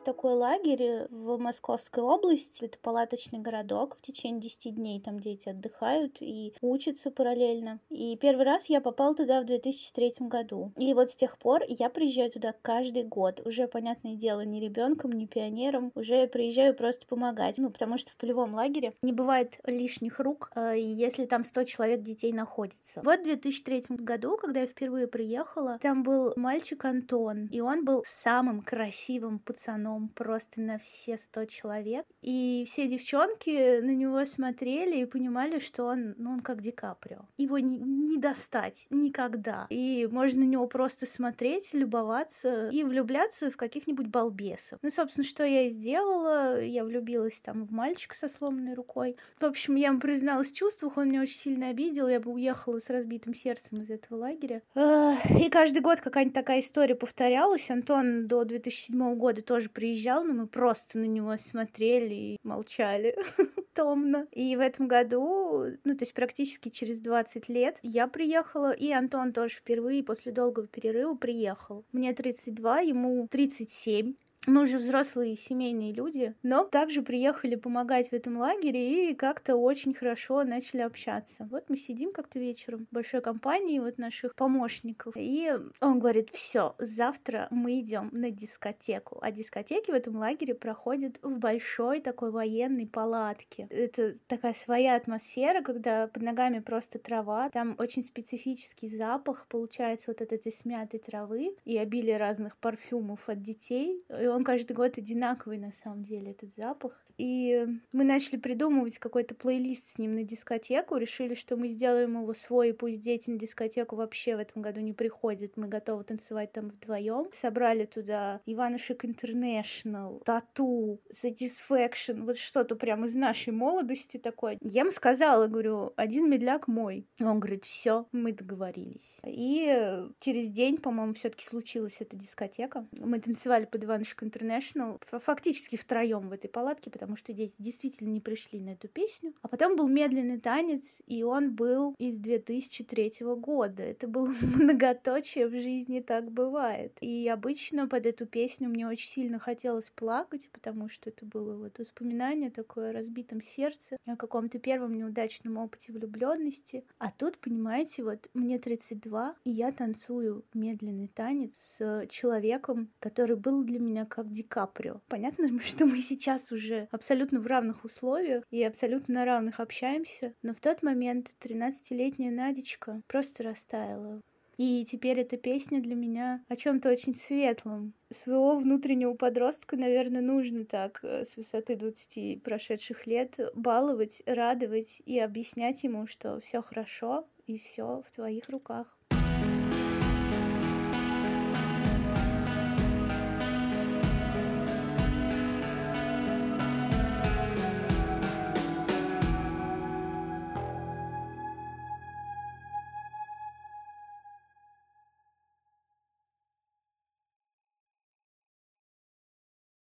Есть такой лагерь в Московской области. Это палаточный городок. В течение 10 дней там дети отдыхают и учатся параллельно. И первый раз я попал туда в 2003 году. И вот с тех пор я приезжаю туда каждый год. Уже, понятное дело, не ребенком, не пионером. Уже приезжаю просто помогать. Ну, потому что в полевом лагере не бывает лишних рук, э, если там 100 человек детей находится. Вот в 2003 году, когда я впервые приехала, там был мальчик Антон. И он был самым красивым пацаном пацаном просто на все сто человек. И все девчонки на него смотрели и понимали, что он, ну, он как Ди Каприо. Его не, не достать никогда. И можно на него просто смотреть, любоваться и влюбляться в каких-нибудь балбесов. Ну, собственно, что я и сделала. Я влюбилась там в мальчика со сломанной рукой. В общем, я ему призналась в чувствах, он меня очень сильно обидел. Я бы уехала с разбитым сердцем из этого лагеря. И каждый год какая-нибудь такая история повторялась. Антон до 2007 года тоже приезжал, но мы просто на него смотрели и молчали томно. И в этом году, ну, то есть практически через 20 лет, я приехала, и Антон тоже впервые после долгого перерыва приехал. Мне 32, ему 37. Мы уже взрослые семейные люди, но также приехали помогать в этом лагере и как-то очень хорошо начали общаться. Вот мы сидим как-то вечером в большой компании вот наших помощников, и он говорит, все, завтра мы идем на дискотеку. А дискотеки в этом лагере проходят в большой такой военной палатке. Это такая своя атмосфера, когда под ногами просто трава, там очень специфический запах, получается вот от этой смятой травы и обилие разных парфюмов от детей. И он каждый год одинаковый на самом деле, этот запах. И мы начали придумывать какой-то плейлист с ним на дискотеку, решили, что мы сделаем его свой, и пусть дети на дискотеку вообще в этом году не приходят, мы готовы танцевать там вдвоем. Собрали туда Иванушек Интернешнл, Тату, Satisfaction, вот что-то прямо из нашей молодости такое. Я ему сказала, говорю, один медляк мой. Он говорит, все, мы договорились. И через день, по-моему, все-таки случилась эта дискотека. Мы танцевали под Иванушек International фактически втроем в этой палатке, потому что дети действительно не пришли на эту песню. А потом был медленный танец, и он был из 2003 года. Это было многоточие в жизни, так бывает. И обычно под эту песню мне очень сильно хотелось плакать, потому что это было вот воспоминание такое о разбитом сердце, о каком-то первом неудачном опыте влюбленности. А тут, понимаете, вот мне 32, и я танцую медленный танец с человеком, который был для меня как Ди Каприо. Понятно, что мы сейчас уже абсолютно в равных условиях и абсолютно на равных общаемся, но в тот момент 13-летняя Надечка просто растаяла. И теперь эта песня для меня о чем-то очень светлом. Своего внутреннего подростка, наверное, нужно так э, с высоты 20 прошедших лет баловать, радовать и объяснять ему, что все хорошо и все в твоих руках.